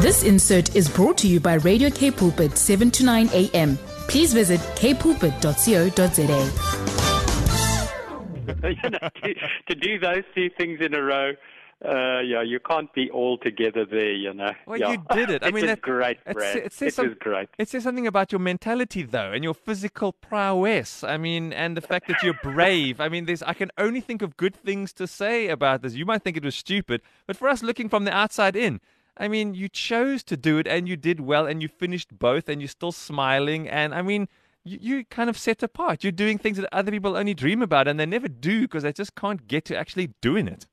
This insert is brought to you by Radio K Pulpit 7 to 9 a.m. Please visit kpulpit.co.za. you know, to, to do those two things in a row, uh, yeah, you can't be all together there, you know. Well, yeah. you did it. I mean, was that- great, it's- Brad. it says It some- great. It says something about your mentality, though, and your physical prowess. I mean, and the fact that you're brave. I mean, there's. I can only think of good things to say about this. You might think it was stupid, but for us looking from the outside in, I mean, you chose to do it, and you did well, and you finished both, and you're still smiling, and I mean. You, you kind of set apart. You're doing things that other people only dream about, and they never do because they just can't get to actually doing it.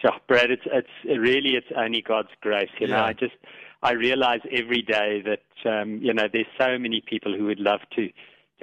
Sure, Brad. It's it's really it's only God's grace. You know, Yeah. I just I realize every day that um, you know there's so many people who would love to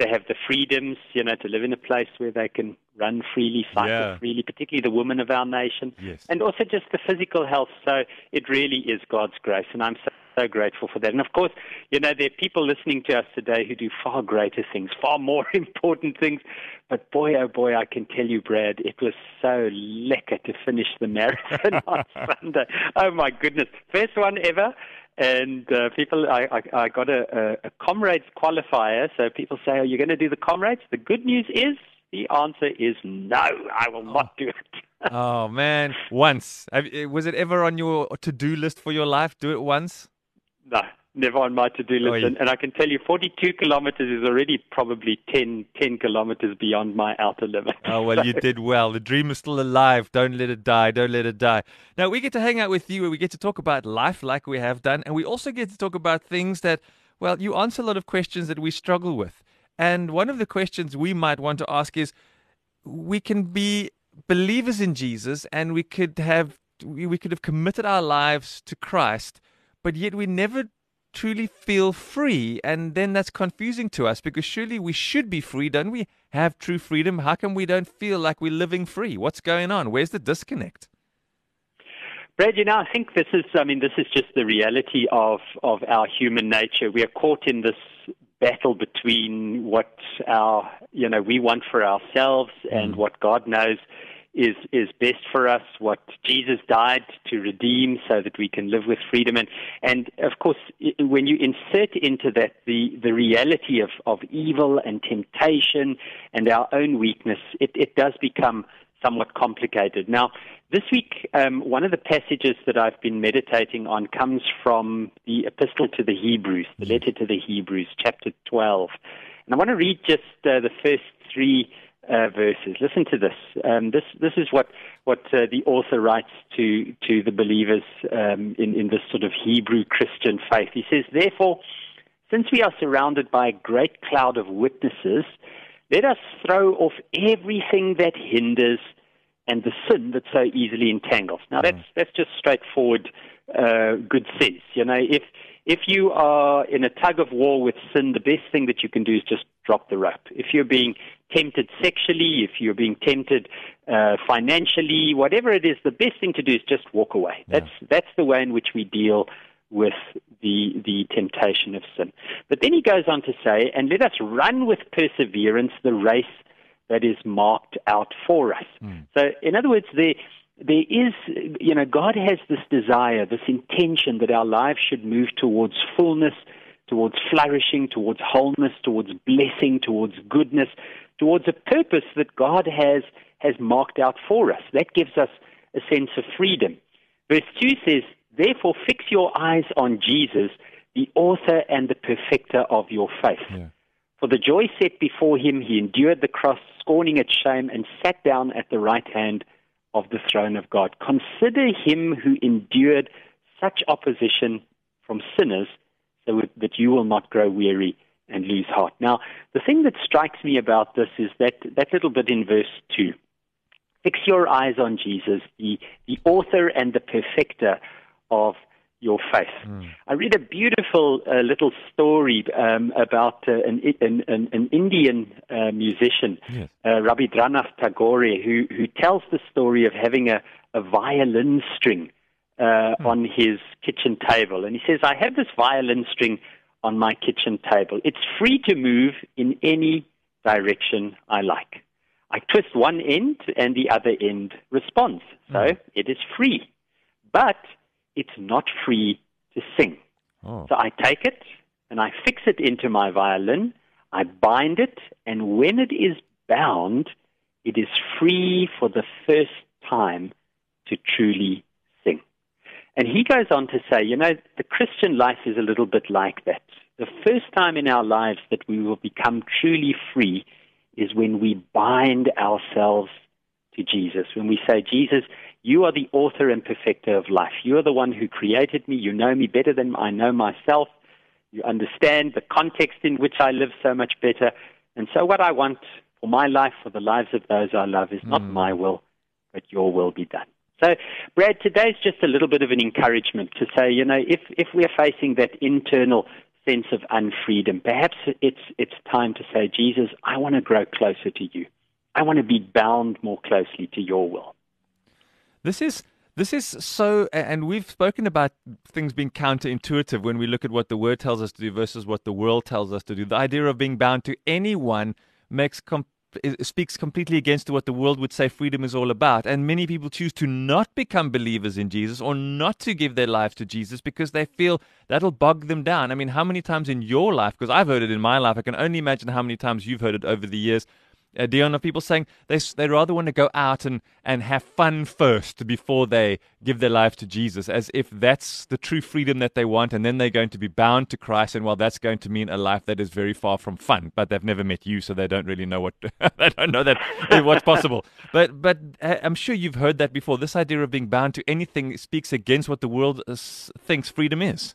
to have the freedoms. You know, to live in a place where they can run freely, cycle Yeah. freely, particularly the women of our nation, Yes. and also just the physical health. So it really is God's grace, and I'm so, so grateful for that. And of course, you know, there are people listening to us today who do far greater things, far more important things. But boy, oh boy, I can tell you, Brad, it was so lekker to finish the marathon on Sunday. Oh my goodness, first one ever. And uh, people, I, I, I got a, a, a comrades qualifier. So people say, "Are you going to do the comrades?" The good news is, the answer is no. I will not do it. oh man, once. Eh, was it ever on your to-do list for your life? Do it once. No, never on my to-do list. And, and I can tell you, 42 kilometers is already probably 10, 10 kilometers beyond my outer limit. Oh, well, you did well. The dream is still alive. Don't let it die. Don't let it die. Now, we get to hang out with you and we get to talk about life like we have done. And we also get to talk about things that, well, you answer a lot of questions that we struggle with. And one of the questions we might want to ask is we can be believers in Jesus and we could have we we could have committed our lives to Christ, but yet we never truly feel free. And then that's confusing to us because surely we should be free don't we? Have true freedom. How come we don't feel like we're living free? What's going on? Where's the disconnect? Brad, you know, I think this is, I mean, this is just the reality of, of our human nature. We are caught in this battle between what our, you know, we want for ourselves and mm. what God knows is, is best for us, what Jesus died to redeem so that we can live with freedom. And, and of course, when you insert into that the, the reality of, of evil and temptation and our own weakness, it, it does become somewhat complicated. Now, this week, um, one of the passages that I've been meditating on comes from the Epistle to the Hebrews, the letter to the Hebrews, chapter 12. And I want to read just uh, the first three uh, verses. Listen to this. Um, this this is what what uh, the author writes to to the believers um, in in this sort of Hebrew Christian faith. He says, "Therefore, since we are surrounded by a great cloud of witnesses, let us throw off everything that hinders and the sin that so easily entangles. Now that's that's just straightforward uh, good sense. You know, if if you are in a tug of war with sin, the best thing that you can do is just drop the rope. If you're being tempted sexually, if you're being tempted uh, financially, whatever it is, the best thing to do is just walk away. That's that's the way in which we deal with the the temptation of sin. But then he goes on to say, and let us run with perseverance the race that is marked out for us. So, in other words, there there is, you know, God has this desire, this intention that our lives should move towards fullness, towards flourishing, towards wholeness, towards blessing, towards goodness, towards a purpose that God has has marked out for us. That gives us a sense of freedom. Verse 2 says, Therefore fix your eyes on Jesus, the author and the perfecter of your faith. Yeah. For the joy set before him, he endured the cross, scorning its shame, and sat down at the right hand of the throne of God. Consider him who endured such opposition from sinners so that you will not grow weary and lose heart. Now, the thing that strikes me about this is that, that little bit in verse 2. Fix your eyes on Jesus, the, the author and the perfecter of your faith. I read a beautiful uh, little story um, about uh, an, an, an, an Indian uh, musician, Yes. uh, Rabindranath Tagore, who, who tells the story of having a, a violin string uh, on his kitchen table. And he says, I have this violin string on my kitchen table. It's free to move in any direction I like. I twist one end and the other end responds. So it is free. but it's not free to sing. Oh. So I take it and I fix it into my violin, I bind it, and when it is bound, it is free for the first time to truly. And he goes on to say, you know, the Christian life is a little bit like that. The first time in our lives that we will become truly free is when we bind ourselves to Jesus. When we say, Jesus, you are the author and perfecter of life. You are the one who created me. You know me better than I know myself. You understand the context in which I live so much better. And so, what I want for my life, for the lives of those I love, is not Mm. my will, but your will be done. So, Brad, today's just a little bit of an encouragement to say, you know, if, if we're facing that internal sense of unfreedom, perhaps it's, it's time to say, Jesus, I want to grow closer to you. I want to be bound more closely to your will. This is this is so, and we've spoken about things being counterintuitive when we look at what the word tells us to do versus what the world tells us to do. The idea of being bound to anyone makes com- it speaks completely against what the world would say freedom is all about. And many people choose to not become believers in Jesus or not to give their life to Jesus because they feel that'll bog them down. I mean, how many times in your life, because I've heard it in my life, I can only imagine how many times you've heard it over the years uh, Dion, of people saying they they rather want to go out and, and have fun first before they give their life to Jesus, as if that's the true freedom that they want, and then they're going to be bound to Christ, and well, that's going to mean a life that is very far from fun. But they've never met you, so they don't really know what they don't know that what's possible. But but uh, I'm sure you've heard that before. This idea of being bound to anything speaks against what the world uh, thinks freedom is.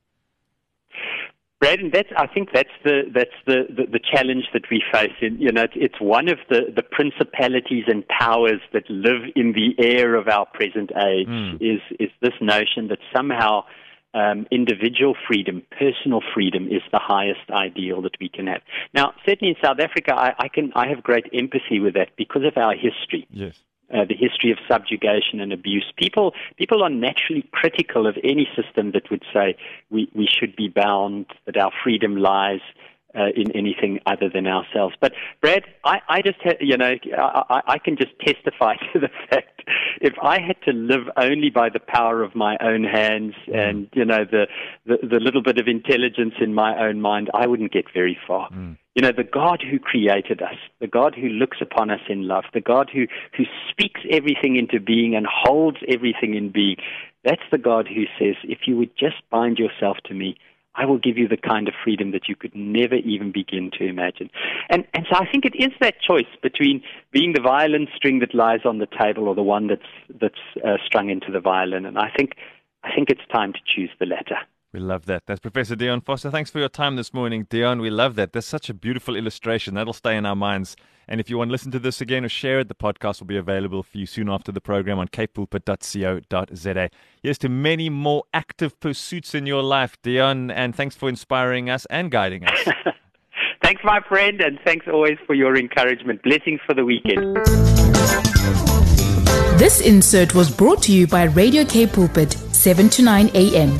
Braden, that's I think that's the that's the, the, the challenge that we face. In you know, it's, it's one of the, the principalities and powers that live in the air of our present age. Mm. Is is this notion that somehow um, individual freedom, personal freedom, is the highest ideal that we can have. Now, certainly in South Africa, I, I can I have great empathy with that because of our history Yes. Uh, the history of subjugation and abuse. People people are naturally critical of any system that would say we, we should be bound, that our freedom lies uh, in anything other than ourselves. But Brad, I, I just ha- you know I, I can just testify to the fact if I had to live only by the power of my own hands and you know the, the the little bit of intelligence in my own mind, I wouldn't get very far. You know, the God who created us, the God who looks upon us in love, the God who, who speaks everything into being and holds everything in being, that's the God who says, if you would just bind yourself to me, I will give you the kind of freedom that you could never even begin to imagine. And, and so I think it is that choice between being the violin string that lies on the table or the one that's, that's uh, strung into the violin. And I think, I think it's time to choose the latter. We love that. That's Professor Dion Forster. Thanks for your time this morning, Dion. We love that. That's such a beautiful illustration. That'll stay in our minds. And if you want to listen to this again or share it, the podcast will be available for you soon after the program on capepulpit.co.za. Yes, to many more active pursuits in your life, Dion, and thanks for inspiring us and guiding us. Thanks, my friend, and thanks always for your encouragement. Blessings for the weekend. This insert was brought to you by Radio K Pulpit, 7 to 9 a.m.